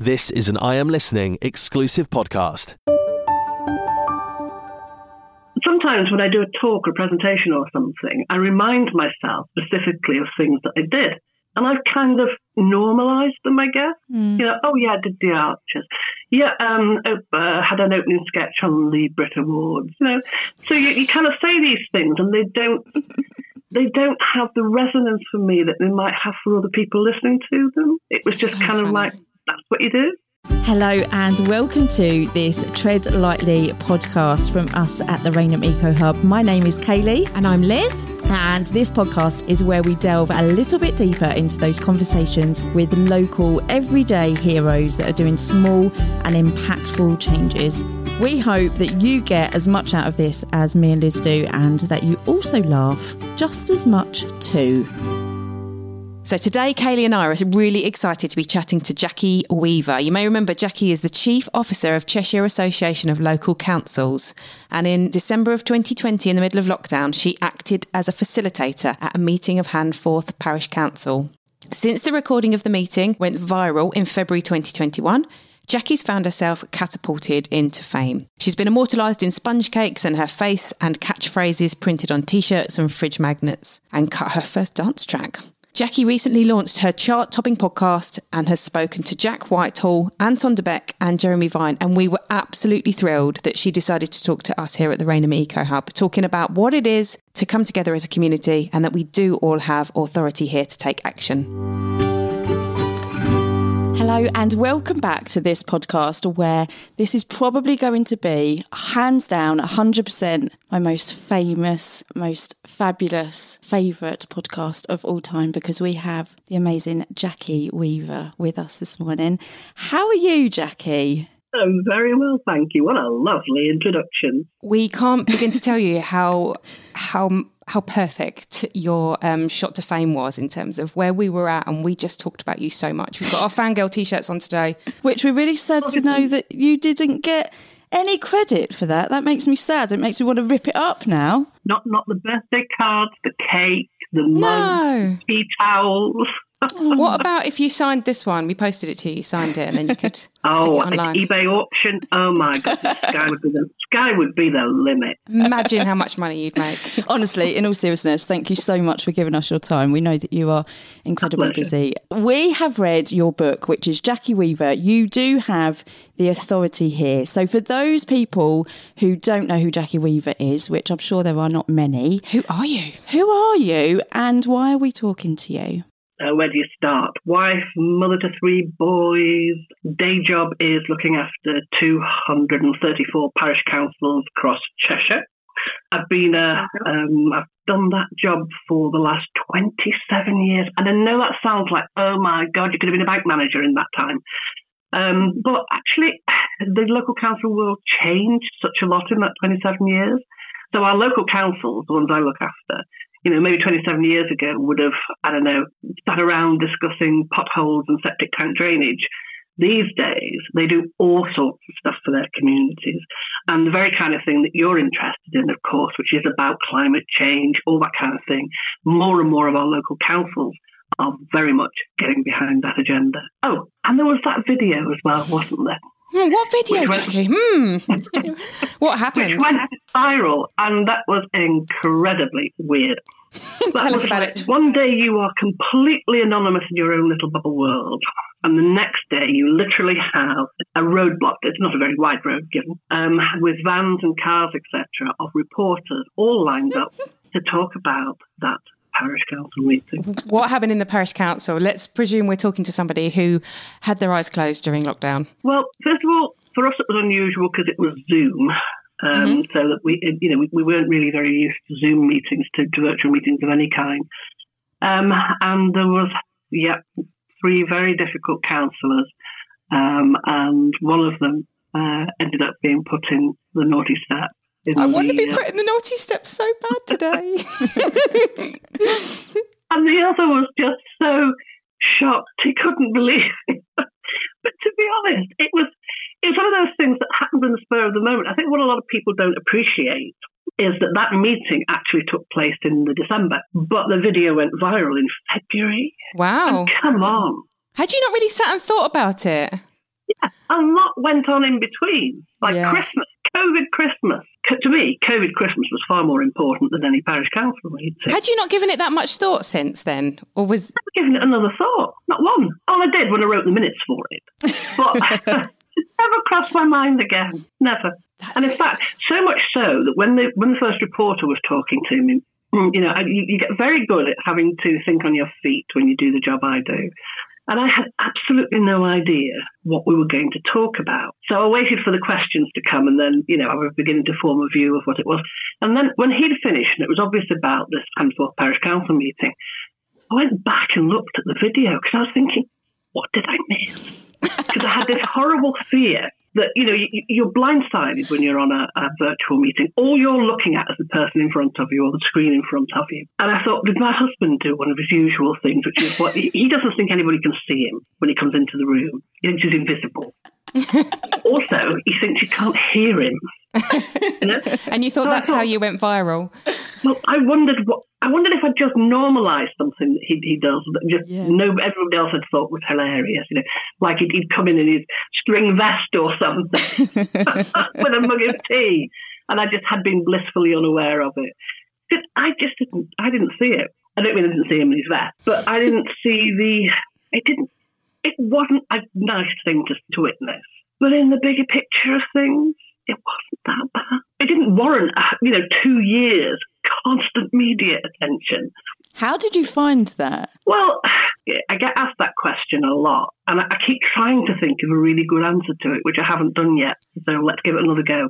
This is an I Am Listening exclusive podcast. Sometimes when I do a talk or presentation or something, I remind myself specifically of things that I did. And I've kind of normalized them, I guess. Mm. You know, oh yeah, I did the Archers. Yeah, um, uh, had an opening sketch on the Brit Awards. You know, so you, you kind of say these things, and they don't they don't have the resonance for me that they might have for other people listening to them. It was just So kind of like that's what you do. Hello and welcome to this Tread Lightly podcast from us at the Rainham Eco Hub. My name is Kaylee And I'm Liz. and this podcast is where we delve a little bit deeper into those conversations with local everyday heroes that are doing small and impactful changes. We hope that you get as much out of this as me and Liz do and that you also laugh just as much too. So today, Kaylee and I are really excited to be chatting to Jackie Weaver. You may remember Jackie is the Chief Officer of Cheshire Association of Local Councils. And in December of 2020, in the middle of lockdown, she acted as a facilitator at a meeting of Handforth Parish Council. Since the recording of the meeting went viral in February 2021, Jackie's found herself catapulted into fame. She's been immortalised in sponge cakes and her face and catchphrases printed on t shirts and fridge magnets, and cut her first dance track. Jackie recently launched her chart topping podcast and has spoken to Jack Whitehall, Anton Du Beke, and Jeremy Vine. And we were absolutely thrilled that she decided to talk to us here at the Rainham Eco Hub, talking about what it is to come together as a community and that we do all have authority here to take action. Hello, and welcome back to this podcast where this is probably going to be, hands down, 100% my most famous, most fabulous, favourite podcast of all time because we have the amazing Jackie Weaver with us this morning. How are you, Jackie? Oh, very well, thank you. What a lovely introduction. We can't begin to tell you how how how perfect your um, shot to fame was in terms of where we were at, and we just talked about you so much. We've got our fangirl t-shirts on today. Which we're really sad to know that you didn't get any credit for that. That makes me sad. It makes me want to rip it up now. Not not the birthday cards, the cake, the No. tea towels. What about if you signed this one? We posted it to you, you signed it, and then you could oh, stick Oh, it an online. eBay auction. Oh my god, the sky would be the sky would be the limit. Imagine how much money you'd make. Honestly, in all seriousness, thank you so much for giving us your time. We know that you are incredibly busy. We have read your book, which is Jackie Weaver. You do have the authority here. So, for those people who don't know who Jackie Weaver is, which I'm sure there are not many, Who are you? who are you and why are we talking to you? Uh, where do you start? Wife, mother to three boys. Day job is looking after 234 parish councils across Cheshire. I've been a, um, I've done that job for the last 27 years. And I know that sounds like, oh my God, you could have been a bank manager in that time. Um, but actually, the local council world changed such a lot in that 27 years. So our local councils, the ones I look after, you know, maybe 27 years ago would have, I don't know, sat around discussing potholes and septic tank drainage. These days, they do all sorts of stuff for their communities. And the very kind of thing that you're interested in, of course, which is about climate change, all that kind of thing. More and more of our local councils are very much getting behind that agenda. Oh, and there was that video as well, wasn't there? Hmm, what video, one? Jackie? Hmm. what happened? Which went viral, and that was incredibly weird. Tell us about like, it. One day you are completely anonymous in your own little bubble world, and the next day you literally have a roadblock. It's not a very wide road given, um, with vans and cars, etc., of reporters all lined up to talk about that parish council meeting. What happened in the parish council? Let's presume we're talking to somebody who had their eyes closed during lockdown. Well, first of all, for us it was unusual because it was Zoom. Um, So that we, you know, we, we weren't really very used to Zoom meetings, to, to virtual meetings of any kind. Um, and there was, yeah, three very difficult councillors, um, and one of them uh, ended up being put in the naughty step. I want to be put in the naughty step so bad today. And the other was just so shocked he couldn't believe it. but to be honest, it was it was one of those things that happened in the spur of the moment. I think what a lot of people don't appreciate is that that meeting actually took place in the December, but the video went viral in February. wow. And come on. Had you not really sat and thought about it? Yeah, a lot went on in between, like Yeah. Christmas, COVID Christmas. To me, COVID Christmas was far more important than any parish council meeting. Had you not given it that much thought since then? Or was. I've given it another thought. Not one. Oh, I did when I wrote the minutes for it. But it never crossed my mind again. Never. and in fact, so much so that when the when the first reporter was talking to me, mm, you know, you, you get very good at having to think on your feet when you do the job I do. And I had absolutely no idea what we were going to talk about. So I waited for the questions to come and then, you know, I was beginning to form a view of what it was. And then when he'd finished, and it was obvious about this Handforth Parish Council meeting, I went back and looked at the video because I was thinking, what did I miss? Because I had this horrible fear that, you know, you, you're blindsided when you're on a, a virtual meeting. All you're looking at is the person in front of you or the screen in front of you. And I thought, did my husband do one of his usual things, which is what he he doesn't think anybody can see him when he comes into the room. He thinks he's invisible. also, he thinks you can't hear him. You know? And you thought So I that's how you went viral? Well, I wondered what I wondered if I'd just normalised something that he, he does that just Yeah. no everybody else had thought was hilarious. You know, like he'd, he'd come in in his string vest or something with a mug of tea, and I just had been blissfully unaware of it. 'Cause I just didn't. I didn't see it. I don't mean I didn't see him in his vest, but I didn't see the. It didn't. It wasn't a nice thing to, to witness. But in the bigger picture of things, it wasn't that bad. It didn't warrant, uh, you know, two years constant media attention. How did you find that? Well, I get asked that question a lot, and I I keep trying to think of a really good answer to it, which I haven't done yet. So let's give it another go.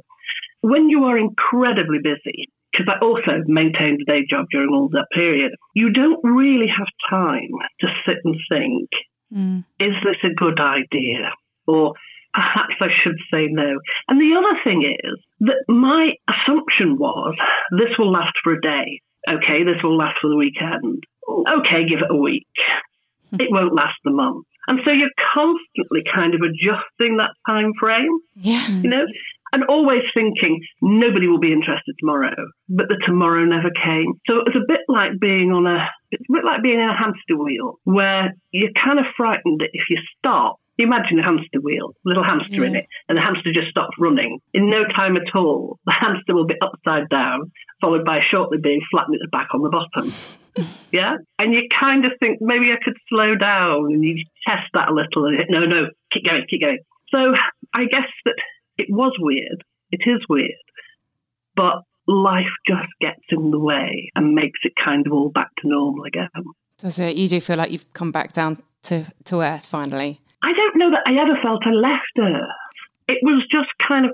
When you are incredibly busy, because I also maintained a day job during all that period, you don't really have time to sit and think, Mm. is this a good idea? Or perhaps I should say no. And the other thing is that my assumption was this will last for a day. Okay, this will last for the weekend. Okay, give it a week. Hmm. It won't last the month. And so you're constantly kind of adjusting that time frame, Yeah. you know, and always thinking nobody will be interested tomorrow, but the tomorrow never came. So it was a bit like being on a, it's a bit like being in a hamster wheel where you're kind of frightened that if you stop, imagine a hamster wheel, a little hamster in it, and the hamster just stops running. In no time at all, the hamster will be upside down, followed by shortly being flat with the back on the bottom. yeah? And you kind of think maybe I could slow down and you test that a little and no, no, keep going, keep going. So I guess that it was weird. It is weird. But life just gets in the way and makes it kind of all back to normal again. Does it? You do feel like you've come back down to, to earth finally. I don't know that I ever felt I left Earth. It was just kind of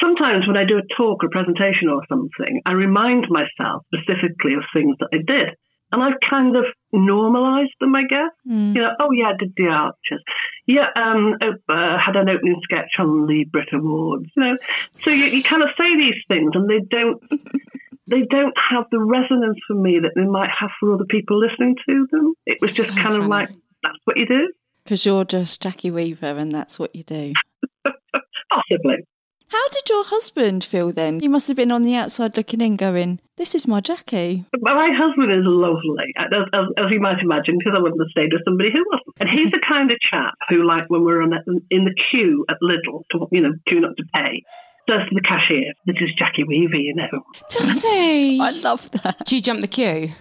sometimes when I do a talk or presentation or something, I remind myself specifically of things that I did. And I've kind of normalized them, I guess. Mm. You know, oh yeah, I did the Archers. Yeah, um, uh, had an opening sketch on the Brit Awards. You know, so you, you kind of say these things, and they don't, they don't have the resonance for me that they might have for other people listening to them. It was just So kind of like that's what you do, Because you're just Jackie Weaver and that's what you do. possibly. How did your husband feel then? He must have been on the outside looking in, going, This is my Jackie. My husband is lovely, as, as, as you might imagine, because I wouldn't have stayed with somebody who wasn't. And he's the kind of chap who, like when we're on the, in the queue at Lidl, to, you know, queuing up to pay, says to the cashier, "This is Jackie Weaver, you know." Does he? I love that. Do you jump the queue?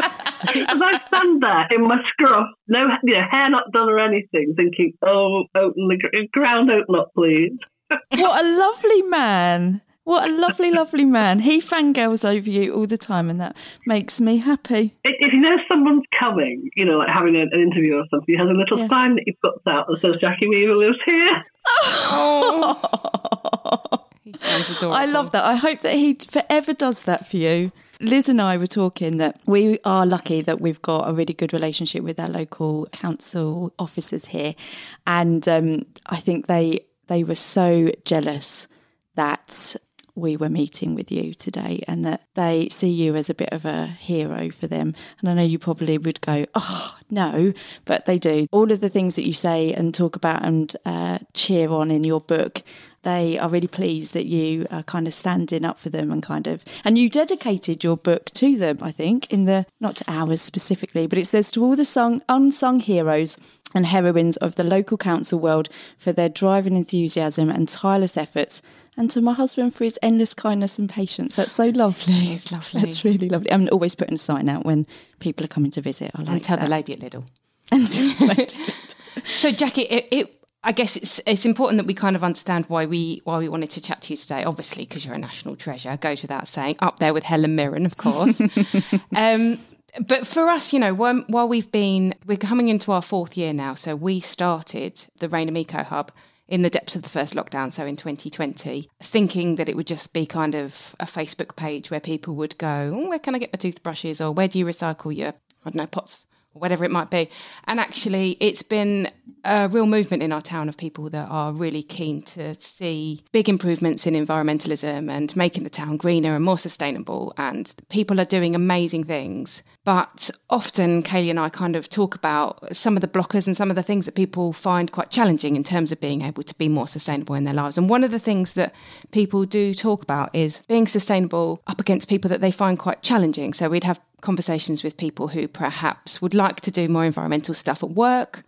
As I stand there in my scruff, no, you know, hair not done or anything, thinking, "Oh, open the ground, open up, please." What a lovely man. What a lovely, lovely man. He fangirls over you all the time, and that makes me happy. If if you know someone's coming, you know, like having an, an interview or something, he has a little Yeah. sign that he puts out that says Jackie Weaver lives here. Oh. He sounds adorable. I love that. I hope that he forever does that for you. Liz and I were talking that we are lucky that we've got a really good relationship with our local council officers here, and um, I think they they were so jealous that we were meeting with you today and that they see you as a bit of a hero for them. And I know you probably would go, oh, no, but they do. All of the things that you say and talk about and uh, cheer on in your book they are really pleased that you are kind of standing up for them and kind of and you dedicated your book to them i think in the not to ours specifically but it says to all the song unsung heroes and heroines of the local council world for their driving enthusiasm and tireless efforts and to my husband for his endless kindness and patience. That's so lovely. It's lovely. That's really lovely. I'm always putting a sign out when people are coming to visit. I like and tell that. the lady at Lidl. And tell the lady at Lidl. So, Jackie, it, it I guess it's it's important that we kind of understand why we why we wanted to chat to you today. Obviously, because you're a national treasure, goes without saying. Up there with Helen Mirren, of course. um, but for us, you know, while, while we've been we're coming into our fourth year now, so we started the Rainham Eco Hub in the depths of the first lockdown, so in 2020, thinking that it would just be kind of a Facebook page where people would go, oh, where can I get my toothbrushes, or where do you recycle your I don't know pots whatever it might be. And actually, it's been a real movement in our town of people that are really keen to see big improvements in environmentalism and making the town greener and more sustainable. And people are doing amazing things. But often, Kaylee and I kind of talk about some of the blockers and some of the things that people find quite challenging in terms of being able to be more sustainable in their lives. And one of the things that people do talk about is being sustainable up against people that they find quite challenging. So we'd have conversations with people who perhaps would like to do more environmental stuff at work,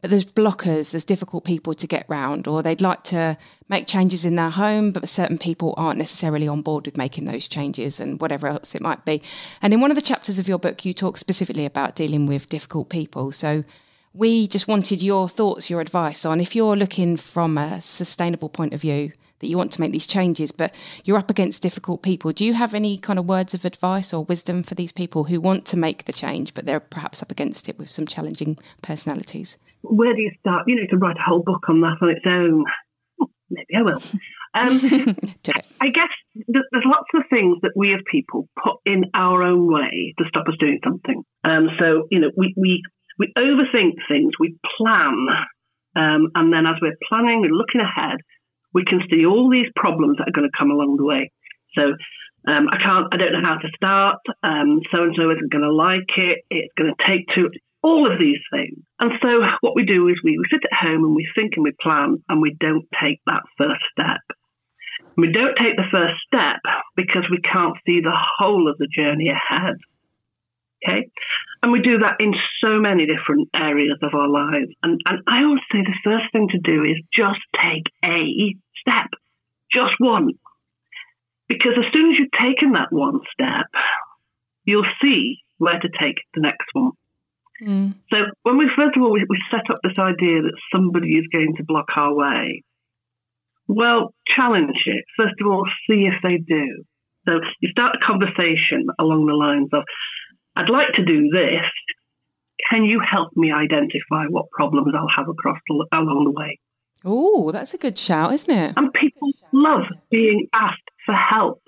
but there's blockers, there's difficult people to get round, or they'd like to make changes in their home, but certain people aren't necessarily on board with making those changes and whatever else it might be. And in one of the chapters of your book, you talk specifically about dealing with difficult people. So we just wanted your thoughts, your advice on if you're looking from a sustainable point of view that you want to make these changes, but you're up against difficult people. Do you have any kind of words of advice or wisdom for these people who want to make the change, but they're perhaps up against it with some challenging personalities? Where do you start? You know, could write a whole book on that on its own. Maybe I will. Um, I guess there's lots of things that we as people put in our own way to stop us doing something. Um, so, you know, we, we, we overthink things, we plan, um, and then as we're planning, we're looking ahead, we can see all these problems that are going to come along the way. So um, I can't, I don't know how to start. So and so isn't going to like it. It's going to take too. All of these things. And so what we do is we, we sit at home and we think and we plan and we don't take that first step. We don't take the first step because we can't see the whole of the journey ahead. Okay. And we do that in so many different areas of our lives. And, and I always say the first thing to do is just take a step, just one. Because as soon as you've taken that one step, you'll see where to take the next one. Mm. So when we first of all we, we set up this idea that somebody is going to block our way, well, challenge it. First of all, see if they do. So you start a conversation along the lines of, I'd like to do this. Can you help me identify what problems I'll have across the, along the way? Oh, that's a good shout, isn't it? And people love being asked for help.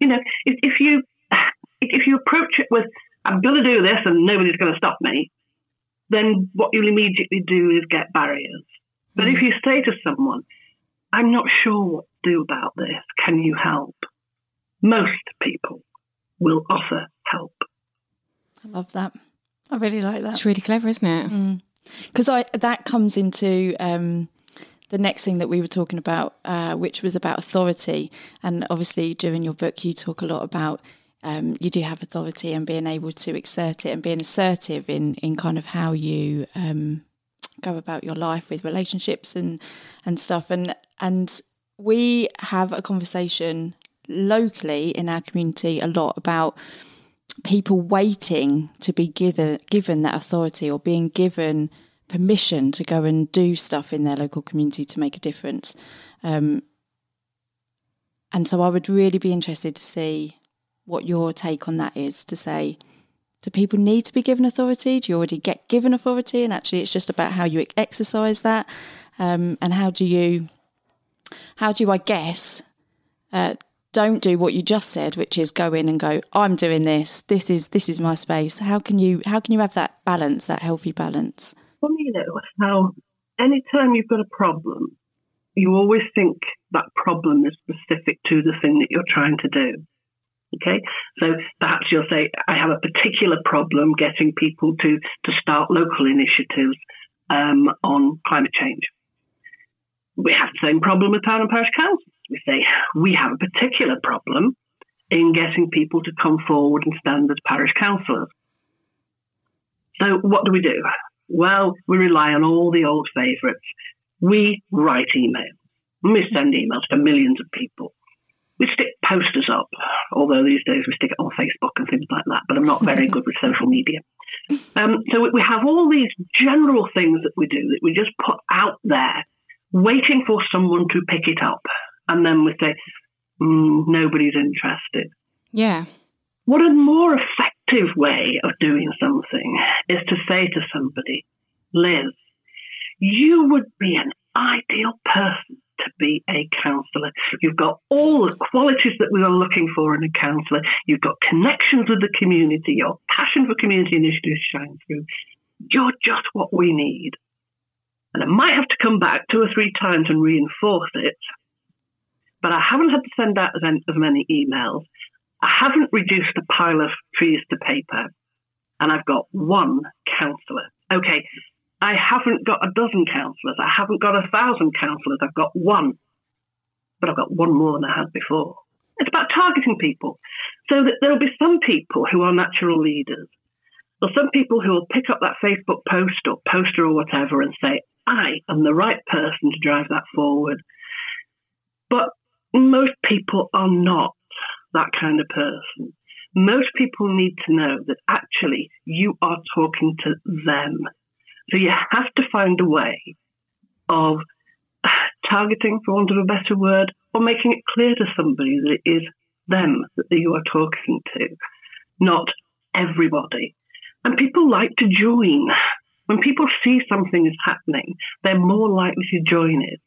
You know, if, if you if you approach it with "I'm going to do this and nobody's going to stop me," then what you'll immediately do is get barriers. But mm. if hmm. you say to someone, "I'm not sure what to do about this. Can you help?" Most people will offer help. I love that. I really like that. It's really clever, isn't it? Because. I that comes into um, the next thing that we were talking about, uh, which was about authority. And obviously, during your book, you talk a lot about um, you do have authority and being able to exert it and being assertive in in kind of how you um, go about your life with relationships and and stuff. And and we have a conversation locally in our community a lot about people waiting to be given given that authority or being given permission to go and do stuff in their local community to make a difference. Um, and so I would really be interested to see what your take on that is to say, do people need to be given authority? Do you already get given authority? And actually, it's just about how you exercise that. Um, and how do you, how do you, I guess, uh, don't do what you just said, which is go in and go, I'm doing this. This is this is my space. How can you how can you have that balance, that healthy balance? Well, you know how anytime you've got a problem, you always think that problem is specific to the thing that you're trying to do. Okay, so perhaps you'll say, I have a particular problem getting people to, to start local initiatives um, on climate change. We have the same problem with town and parish councils. We say, we have a particular problem in getting people to come forward and stand as parish councillors. So, what do we do? Well, we rely on all the old favourites. We write emails. We send emails to millions of people. We stick posters up, although these days we stick it on Facebook and things like that, but I'm not very good with social media. Um, so we have all these general things that we do that we just put out there, waiting for someone to pick it up. And then we say, mm, nobody's interested. Yeah. What a more effective way of doing something is to say to somebody, Liz, you would be an ideal person to be a councillor. You've got all the qualities that we are looking for in a councillor. You've got connections with the community. Your passion for community initiatives shines through. You're just what we need. And I might have to come back two or three times and reinforce it, but I haven't had to send out as many emails. I haven't reduced the pile of trees to paper, and I've got one councillor. Okay, I haven't got a dozen councillors. I haven't got a thousand councillors. I've got one. But I've got one more than I had before. It's about targeting people. So that there'll be some people who are natural leaders, or some people who will pick up that Facebook post or poster or whatever and say, I am the right person to drive that forward. But most people are not that kind of person. Most people need to know that actually you are talking to them so you have to find a way of targeting, for want of a better word, or making it clear to somebody that it is them that you are talking to, not everybody. And people like to join. When people see something is happening, they're more likely to join it.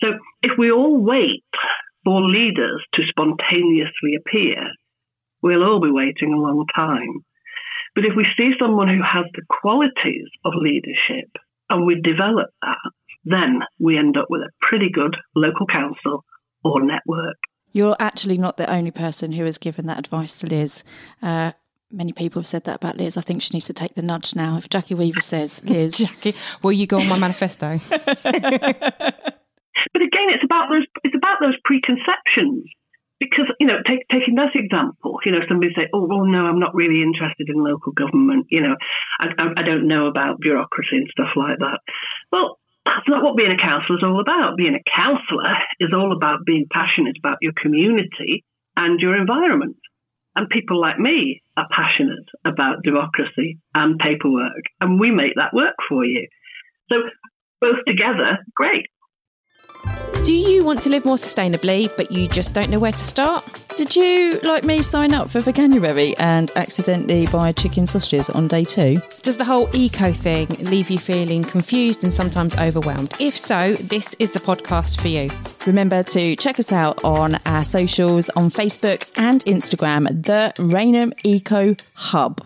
So if we all wait for leaders to spontaneously appear, we'll all be waiting a long time. But if we see someone who has the qualities of leadership and we develop that, then we end up with a pretty good local council or network. You're actually not the only person who has given that advice to Liz. Uh, many people have said that about Liz. I think she needs to take the nudge now. If Jackie Weaver says, Liz. Jackie, will you go on my manifesto? but again, it's about those it's about those preconceptions because you know, take, taking that example, you know, somebody say, "Oh, well, no, I'm not really interested in local government. You know, I, I, I don't know about bureaucracy and stuff like that." Well, that's not what being a councillor is all about. Being a councillor is all about being passionate about your community and your environment. And people like me are passionate about democracy and paperwork, and we make that work for you. So both together, great. Do you want to live more sustainably, but you just don't know where to start? Did you, like me, sign up for Veganuary and accidentally buy chicken sausages on day two? Does the whole eco thing leave you feeling confused and sometimes overwhelmed? If so, this is the podcast for you. Remember to check us out on our socials on Facebook and Instagram, the Rainham Eco Hub.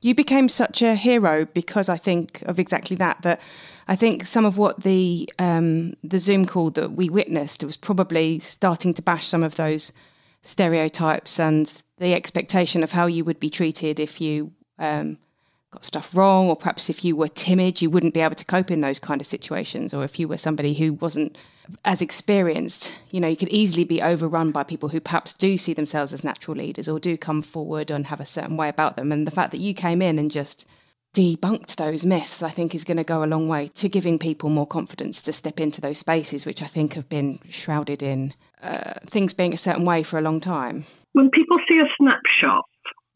You became such a hero because I think of exactly that. That I think some of what the um, the Zoom call that we witnessed was probably starting to bash some of those stereotypes and the expectation of how you would be treated if you um, got stuff wrong, or perhaps if you were timid, you wouldn't be able to cope in those kind of situations, or if you were somebody who wasn't as experienced, you know, you could easily be overrun by people who perhaps do see themselves as natural leaders or do come forward and have a certain way about them. And the fact that you came in and just debunked those myths, I think, is going to go a long way to giving people more confidence to step into those spaces, which I think have been shrouded in uh, things being a certain way for a long time. When people see a snapshot,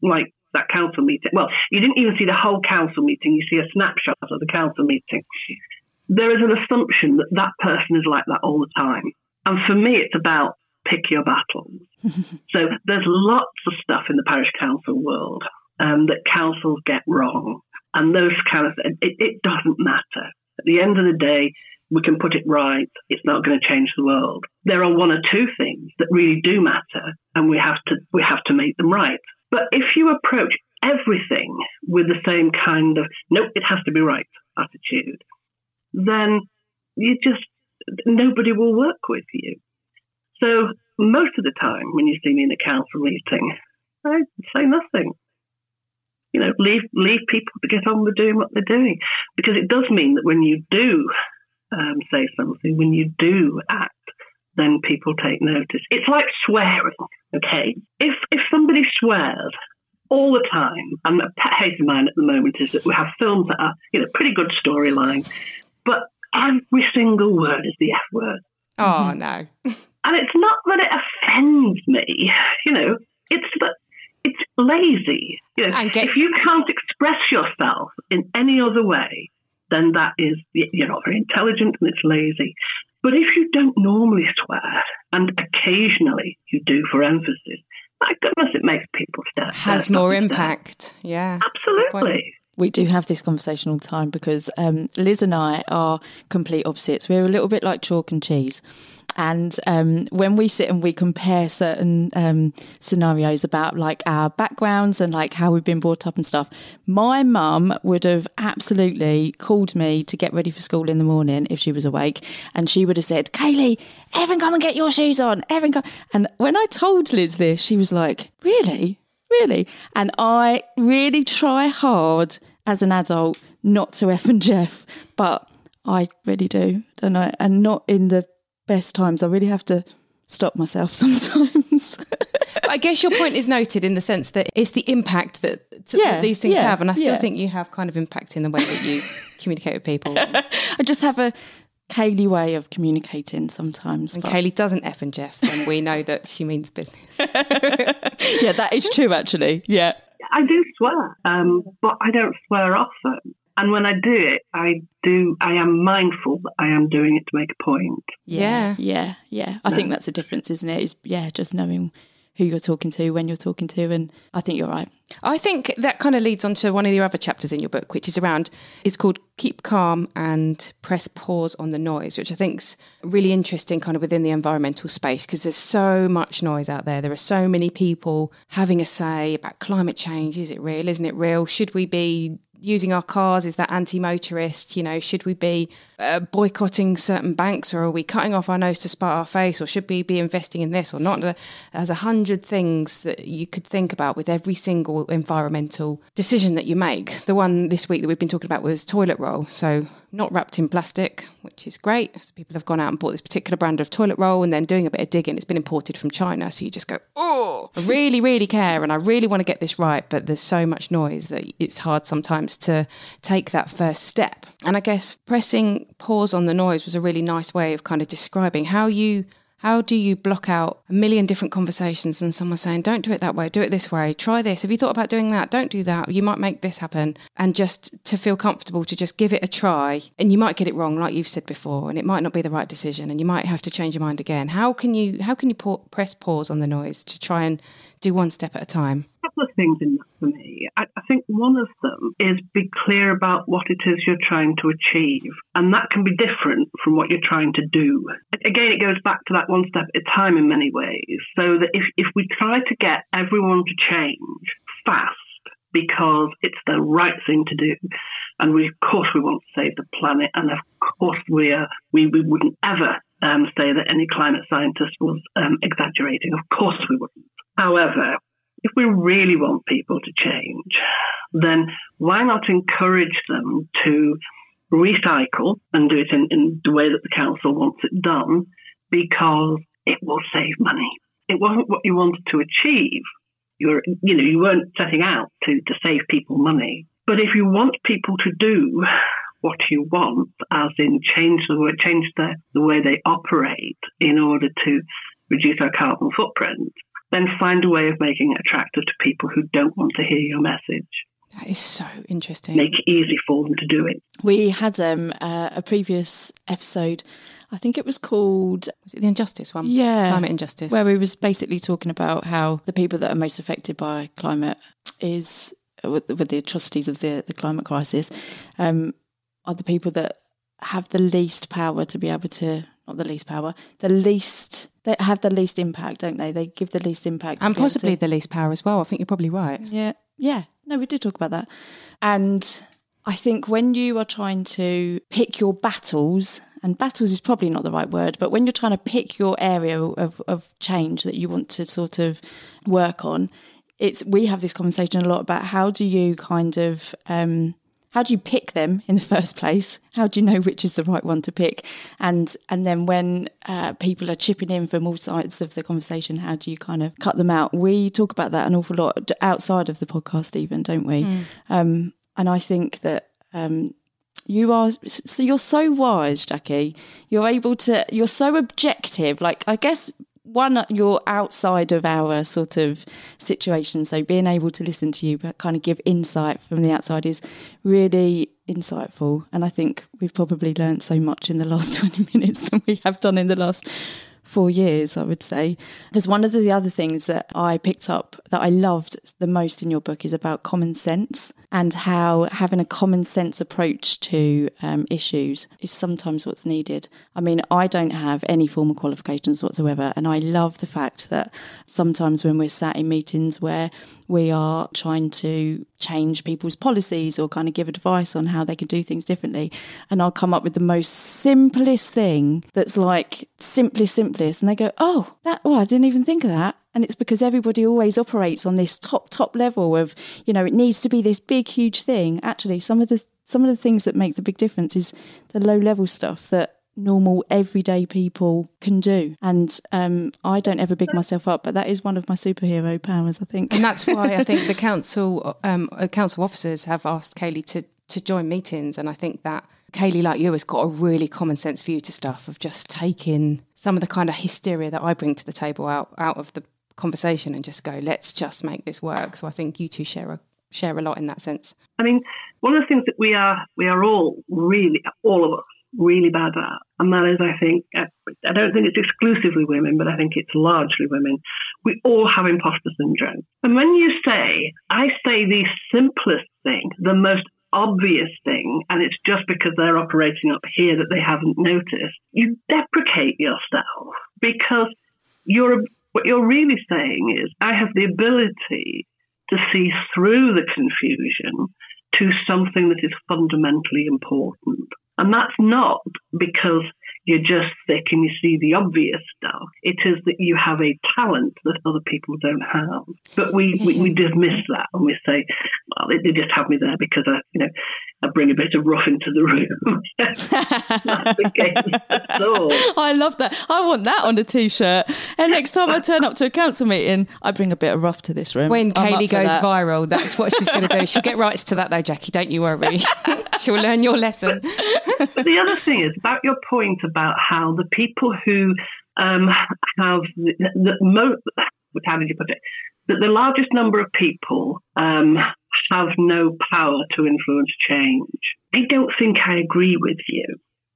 like that council meeting. Well, you didn't even see the whole council meeting. You see a snapshot of the council meeting. There is an assumption that that person is like that all the time. And for me, it's about pick your battles. so there's lots of stuff in the parish council world um, that councils get wrong. And those kind of things, it, it doesn't matter. At the end of the day, we can put it right. It's not going to change the world. There are one or two things that really do matter, and we have to we have to make them right. But if you approach everything with the same kind of, nope, it has to be right attitude, then you just nobody will work with you. So most of the time, when you see me in a council meeting, I say nothing. You know, leave leave people to get on with doing what they're doing, because it does mean that when you do um, say something, when you do act, then people take notice. It's like swearing. Okay, if if somebody swears all the time, and a pet hate of mine at the moment is that we have films that are you know pretty good storyline, but every single word is the F word. Oh mm-hmm. no. and it's not that it offends me, you know, it's that it's lazy. You know, get- if you can't express yourself in any other way, then that is you're not very intelligent and it's lazy. But if you don't normally swear and occasionally you do for emphasis, my goodness, it makes people start. Has more impact. Yeah. Absolutely we do have this conversation all the time because um, Liz and I are complete opposites. We're a little bit like chalk and cheese. And um, when we sit and we compare certain um, scenarios about like our backgrounds and like how we've been brought up and stuff, my mum would have absolutely called me to get ready for school in the morning if she was awake. And she would have said, Kaylee, Evan, come and get your shoes on. Evan, come. And when I told Liz this, she was like, Really? Really. And I really try hard as an adult not to F and Jeff, but I really do, don't I? And not in the best times. I really have to stop myself sometimes. I guess your point is noted in the sense that it's the impact that, yeah, these things yeah, have. And I still yeah. think you have kind of impact in the way that you communicate with people. I just have a Kaylee way of communicating sometimes. And but... Kaylee doesn't F and Jeff, and we know that she means business. yeah, that is true, actually. Yeah. I do swear, um, but I don't swear often. And when I do it, I do. I am mindful that I am doing it to make a point. Yeah, yeah, yeah. I no. think that's the difference, isn't it? Is yeah, just knowing who you're talking to, when you're talking to, and I think you're right. I think that kind of leads on to one of your other chapters in your book, which is around, it's called Keep Calm and Press Pause on the Noise, which I think's really interesting kind of within the environmental space because there's so much noise out there. There are so many people having a say about climate change. Is it real? Isn't it real? Should we be using our cars? Is that anti-motorist? You know, should we be uh, boycotting certain banks, or are we cutting off our nose to spite our face, or should we be investing in this or not? There's a hundred things that you could think about with every single environmental decision that you make. The one this week that we've been talking about was toilet roll. So not wrapped in plastic, which is great. So people have gone out and bought this particular brand of toilet roll and then doing a bit of digging. It's been imported from China. So you just go, oh, I really, really care and I really want to get this right. But there's so much noise that it's hard sometimes to take that first step. And I guess pressing pause on the noise was a really nice way of kind of describing how you how do you block out a million different conversations and someone saying, don't do it that way, do it this way, try this. Have you thought about doing that? Don't do that. You might make this happen. And just to feel comfortable to just give it a try. And you might get it wrong, like you've said before, and it might not be the right decision and you might have to change your mind again. How can you how can you press pause on the noise to try and do one step at a time? Couple of things in that for me. I, I, think one of them is be clear about what it is you're trying to achieve. And that can be different from what you're trying to do. Again, it goes back to that one step at a time in many ways. So that if, if we try to get everyone to change fast, because it's the right thing to do. And we, of course, we want to save the planet, and of course, we are, we, we wouldn't ever um, say that any climate scientist was um, exaggerating. Of course, we wouldn't. However, if we really want people to change, then why not encourage them to recycle and do it in, in the way that the council wants it done because it will save money. It wasn't what you wanted to achieve. You were, you know, you weren't setting out to, to save people money. But if you want people to do what you want, as in change the change the, the way they operate in order to reduce our carbon footprint, then find a way of making it attractive to people who don't want to hear your message. That is so interesting. Make it easy for them to do it. We had um, uh, a previous episode. I think it was called was it the injustice one? Yeah, climate injustice, where we was basically talking about how the people that are most affected by climate is with, with the atrocities of the the climate crisis um, are the people that have the least power to be able to not the least power, the least they have the least impact, don't they? They give the least impact, and possibly to, the least power as well. I think you're probably right. Yeah, yeah. No, we did talk about that, and I think when you are trying to pick your battles, and battles is probably not the right word, but when you're trying to pick your area of, of change that you want to sort of work on, it's we have this conversation a lot about how do you kind of um, how do you pick them in the first place? How do you know which is the right one to pick? And and then when uh, people are chipping in from all sides of the conversation, how do you kind of cut them out? We talk about that an awful lot outside of the podcast, even, don't we? Mm. Um, and I think that um, you are so you're so wise, Jackie. You're able to. You're so objective. Like I guess one, you're outside of our sort of situation. So being able to listen to you, but kind of give insight from the outside is really insightful. And I think we've probably learned so much in the last 20 minutes than we have done in the last four years, I would say. Because one of the other things that I picked up that I loved the most in your book is about common sense and how having a common sense approach to um, issues is sometimes what's needed. I mean, I don't have any formal qualifications whatsoever, and I love the fact that sometimes when we're sat in meetings where we are trying to change people's policies or kind of give advice on how they can do things differently. And I'll come up with the most simplest thing that's like simplest, simplest. And they go, oh, that, oh, I didn't even think of that. And it's because everybody always operates on this top, top level of, you know, it needs to be this big, huge thing. Actually, some of the some of the things that make the big difference is the low level stuff that normal everyday people can do. And um, i don't ever big myself up but that is one of my superhero powers i think. And that's why i think the council um, uh, council officers have asked kaylee to to join meetings. And i think that kaylee like you has got a really common sense view to stuff of just taking some of the kind of hysteria that i bring to the table out out of the conversation and just go let's just make this work. So i think you two share a share a lot in that sense. I mean one of the things that we are we are all really all of us really bad at. And that is, I think, uh, I don't think it's exclusively women, but I think it's largely women. We all have imposter syndrome. And when you say, I say the simplest thing, the most obvious thing, and it's just because they're operating up here that they haven't noticed, you deprecate yourself because you're what you're really saying is, I have the ability to see through the confusion to something that is fundamentally important. And that's not because you're just thick and you see the obvious stuff. It is that you have a talent that other people don't have. But we, we, we mm-hmm. dismiss that and we say, well, they, they just have me there because I, you know, I bring a bit of rough into the room. That's the game. I love that. I want that on a t-shirt. And next time I turn up to a council meeting, I bring a bit of rough to this room. When Kaylee goes that. viral, that's what she's going to do. She'll get rights to that though, Jackie. Don't you worry. She'll learn your lesson. but the other thing is about your point about how the people who um, have the, the most, how did you put it? That the largest number of people um, have no power to influence change. I don't think I agree with you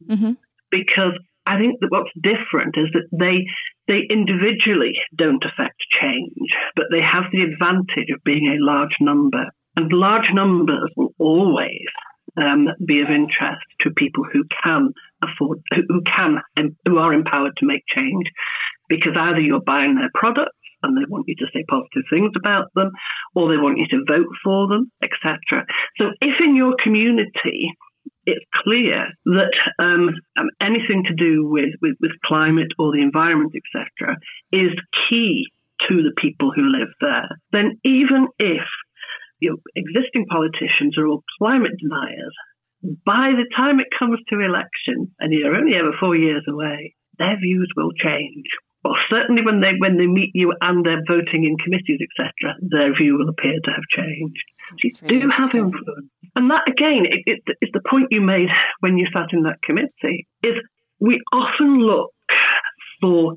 mm-hmm. because I think that what's different is that they they individually don't affect change, but they have the advantage of being a large number. And large numbers will always um, be of interest to people who can afford, who can, who are empowered to make change, because either you're buying their products and they want you to say positive things about them, or they want you to vote for them, etc. So if in your community it's clear that um, um, anything to do with, with, with climate or the environment, etc., is key to the people who live there, then even if your existing politicians are all climate deniers, by the time it comes to election, and you're only ever four years away, their views will change. Well, certainly when they when they meet you and they're voting in committees, etc., their view will appear to have changed. You really do have influence, and that again it, it, it's the point you made when you sat in that committee. Is we often look for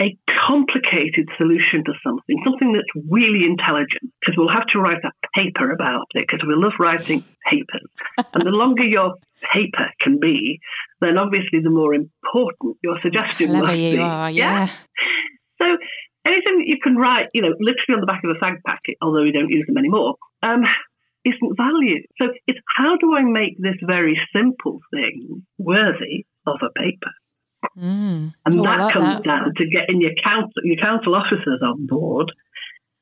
a complicated solution to something, something that's really intelligent, because we'll have to write a paper about it, because we love writing papers. and the longer your paper can be, then obviously the more important your suggestion must be. Are, yeah. yeah. So anything that you can write, you know, literally on the back of a fag packet, although we don't use them anymore, um, isn't value. So it's how do I make this very simple thing worthy of a paper? Mm. And oh, that like comes that. down to getting your council, your council officers on board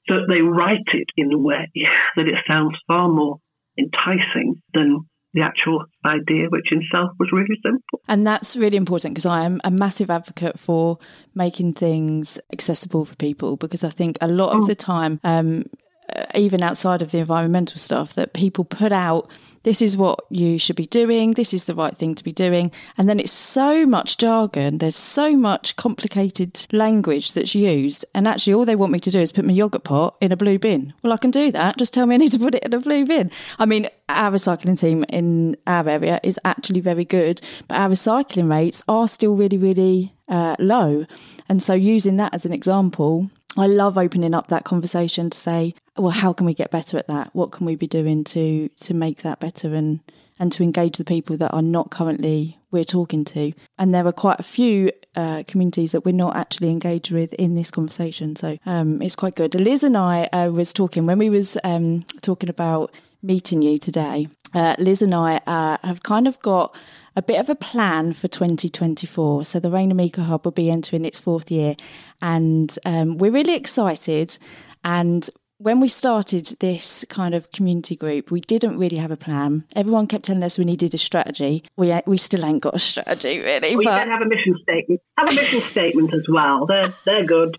so that they write it in a way that it sounds far more enticing than the actual idea, which in itself was really simple. And that's really important because I am a massive advocate for making things accessible for people because I think a lot of mm. the time, um, uh, even outside of the environmental stuff, that people put out this is what you should be doing, this is the right thing to be doing. And then it's so much jargon, there's so much complicated language that's used. And actually, all they want me to do is put my yogurt pot in a blue bin. Well, I can do that. Just tell me I need to put it in a blue bin. I mean, our recycling team in our area is actually very good, but our recycling rates are still really, really uh, low. And so, using that as an example, I love opening up that conversation to say, well, how can we get better at that? What can we be doing to to make that better and and to engage the people that are not currently we're talking to? And there are quite a few uh, communities that we're not actually engaged with in this conversation, so um, it's quite good. Liz and I uh, was talking when we was um, talking about meeting you today. Uh, Liz and I uh, have kind of got a bit of a plan for 2024. So the Rainham Eco Hub will be entering its fourth year, and um, we're really excited. And when we started this kind of community group, we didn't really have a plan. Everyone kept telling us we needed a strategy. We we still ain't got a strategy, really. We but... have a mission statement. Have a mission statement as well. They're they're good.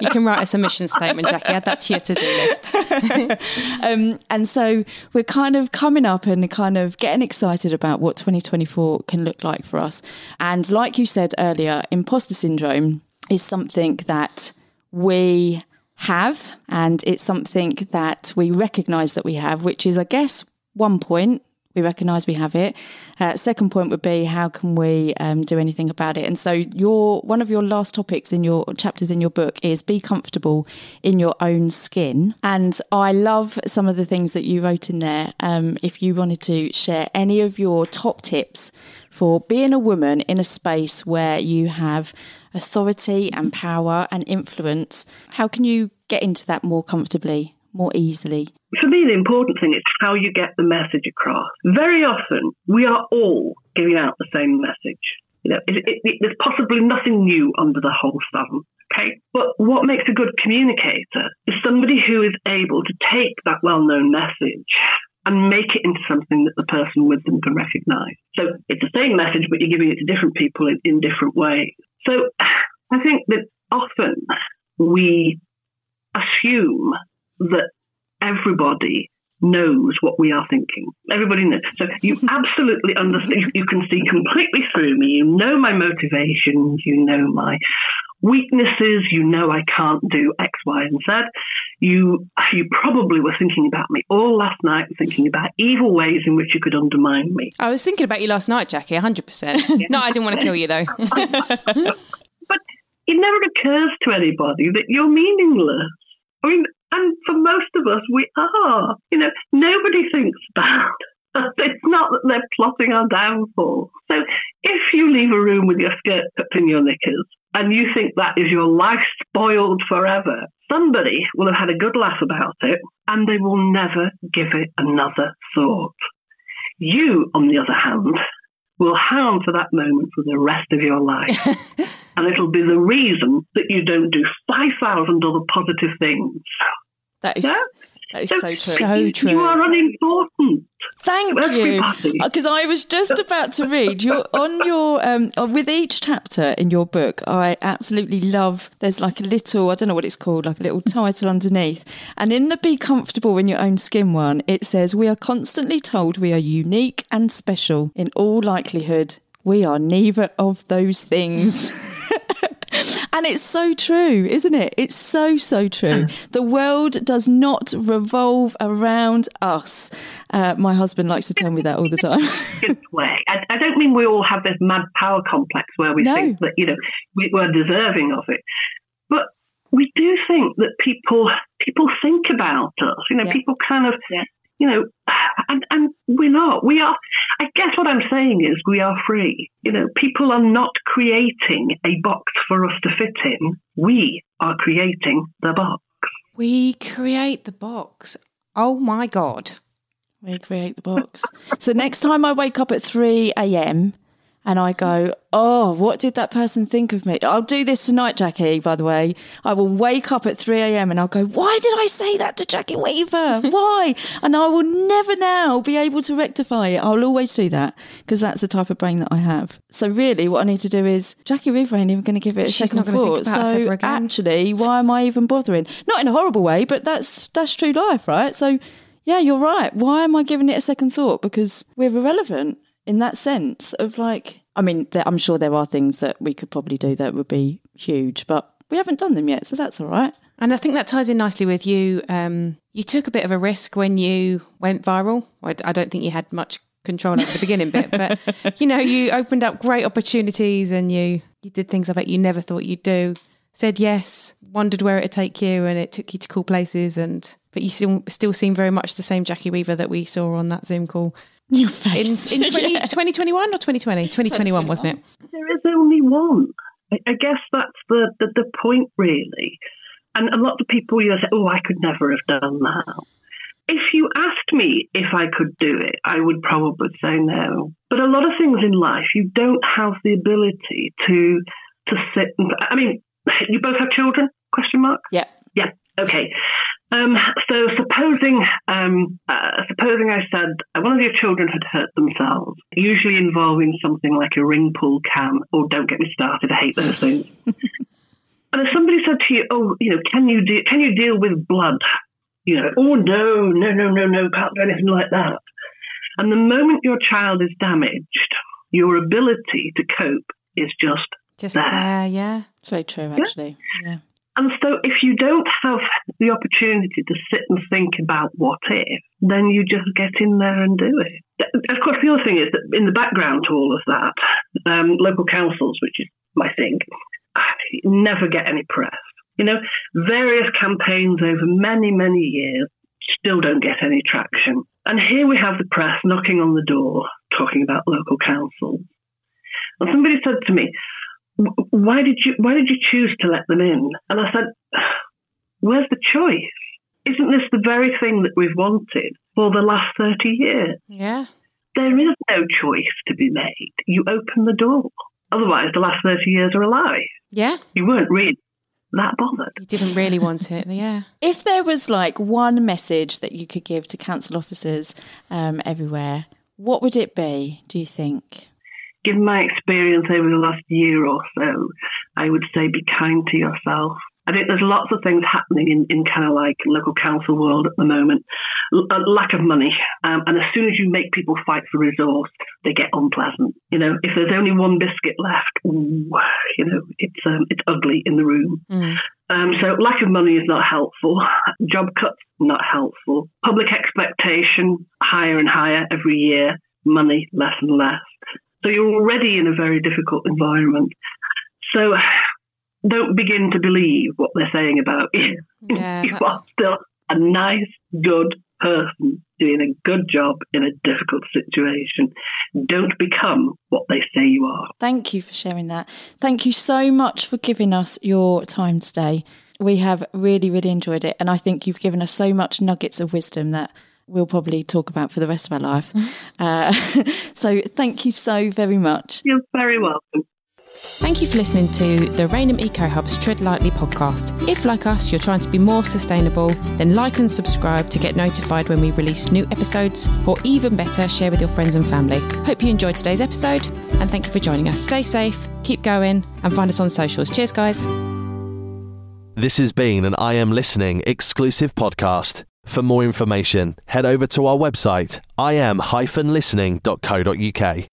You can write us a mission statement, Jackie. Add that to your to do list. um, and so we're kind of coming up and kind of getting excited about what 2024 can look like for us. And like you said earlier, imposter syndrome is something that we have, and it's something that we recognize that we have, which is, I guess, one point. We recognize we have it. Uh, second point would be how can we um, do anything about it? And so, your one of your last topics in your chapters in your book is be comfortable in your own skin. And I love some of the things that you wrote in there. Um, if you wanted to share any of your top tips for being a woman in a space where you have authority and power and influence. How can you get into that more comfortably, more easily? For me, the important thing is how you get the message across. Very often, we are all giving out the same message. You know, it, it, it, there's possibly nothing new under the whole sun. Okay, but what makes a good communicator is somebody who is able to take that well-known message and make it into something that the person with them can recognize. So it's the same message, but you're giving it to different people in, in different ways. So I think that often we assume that everybody knows what we are thinking. Everybody knows. So you absolutely understand. You can see completely through me. You know my motivations. You know my weaknesses. You know I can't do X, Y, and Z. You you probably were thinking about me all last night, thinking about evil ways in which you could undermine me. I was thinking about you last night, Jackie. hundred percent. No, I didn't want to kill you though. but it never occurs to anybody that you're meaningless. I mean, and for most of us, we are. You know, nobody thinks about it's not that they're plotting our downfall. So if you leave a room with your skirt tucked in your knickers and you think that is your life spoiled forever, somebody will have had a good laugh about it and they will never give it another thought. You, on the other hand, will hound for that moment for the rest of your life. and it'll be the reason that you don't do 5,000 other positive things. That is, yeah? That is so, so true. So true. You are unimportant. Thank you. Because I was just about to read your on your um with each chapter in your book. I absolutely love. There's like a little I don't know what it's called, like a little title underneath, and in the "Be comfortable in your own skin" one, it says we are constantly told we are unique and special. In all likelihood, we are neither of those things. And it's so true, isn't it? It's so, so true. The world does not revolve around us. Uh, my husband likes to tell me that all the time. Good way. I, I, don't mean we all have this mad power complex where we no. think that, you know, we, we're deserving of it. But we do think that people people think about us. You know, yeah. people kind of yeah you know, and, and we're not. We are, I guess what I'm saying is we are free. You know, people are not creating a box for us to fit in. We are creating the box. We create the box. Oh my God. We create the box. so next time I wake up at 3 a.m., and I go, Oh, what did that person think of me? I'll do this tonight, Jackie, by the way. I will wake up at 3 a.m. and I'll go, Why did I say that to Jackie Weaver? Why? and I will never now be able to rectify it. I'll always do that because that's the type of brain that I have. So, really, what I need to do is Jackie Weaver ain't even going to give it a She's second not gonna think thought. So, actually, why am I even bothering? Not in a horrible way, but that's that's true life, right? So, yeah, you're right. Why am I giving it a second thought? Because we're irrelevant in that sense of like, I mean, there, I'm sure there are things that we could probably do that would be huge, but we haven't done them yet, so that's all right. And I think that ties in nicely with you. Um, you took a bit of a risk when you went viral. I, I don't think you had much control over the beginning bit, but you know, you opened up great opportunities and you you did things I bet you never thought you'd do. Said yes, wondered where it'd take you, and it took you to cool places. And but you still still seem very much the same Jackie Weaver that we saw on that Zoom call Your in, face. in 20, 2021 or 2020? 2021, wasn't it? There is only one. I, I guess that's the, the, the point, really. And a lot of people, you know, say, oh, I could never have done that. If you asked me if I could do it, I would probably say no. But a lot of things in life, you don't have the ability to to sit and. I mean, you both have children? Question mark. Yeah. Yeah. Okay. Um, so supposing um, uh, supposing I said uh, one of your children had hurt themselves, usually involving something like a ring pull cam, or don't get me started, I hate those things. and if somebody said to you, "Oh, you know, can you de- can you deal with blood?" You know, "Oh no, no, no, no, no, can't do anything like that." And the moment your child is damaged, your ability to cope is just Just There. there, yeah. It's very true, actually. Yeah. And so, if you don't have the opportunity to sit and think about what if, then you just get in there and do it. Of course, the other thing is that in the background to all of that, um, local councils, which is my thing, never get any press. You know, various campaigns over many, many years still don't get any traction. And here we have the press knocking on the door talking about local councils. And somebody said to me, "W- why did you why did you choose to let them in? And I said, where's the choice? Isn't this the very thing that we've wanted for the last 30 years? Yeah. There is no choice to be made. You open the door. Otherwise, the last 30 years are a lie. Yeah. You weren't really that bothered. You didn't really want it. Yeah. If there was like one message that you could give to council officers um, everywhere, what would it be, do you think? Given my experience over the last year or so, I would say be kind to yourself. I think there's lots of things happening in, in kind of like local council world at the moment. L- a lack of money, um, and as soon as you make people fight for resource, they get unpleasant. You know, if there's only one biscuit left, ooh, you know, it's um, it's ugly in the room. Mm. Um, so lack of money is not helpful. Job cuts not helpful. Public expectation higher and higher every year. Money less and less. So you're already in a very difficult environment. So don't begin to believe what they're saying about you. Yeah. you are still a nice, good person doing a good job in a difficult situation. Don't become what they say you are. Thank you for sharing that. Thank you so much for giving us your time today. We have really, really enjoyed it. And I think you've given us so much nuggets of wisdom that we'll probably talk about for the rest of our life. Uh, so thank you so very much. You're very welcome. Thank you for listening to the Rainham Eco Hub's Tread Lightly podcast. If, like us, you're trying to be more sustainable, then like and subscribe to get notified when we release new episodes, or even better, share with your friends and family. Hope you enjoyed today's episode, and thank you for joining us. Stay safe, keep going, and find us on socials. Cheers, guys. This has been an I Am Listening exclusive podcast. For more information, head over to our website, im-listening.co.uk.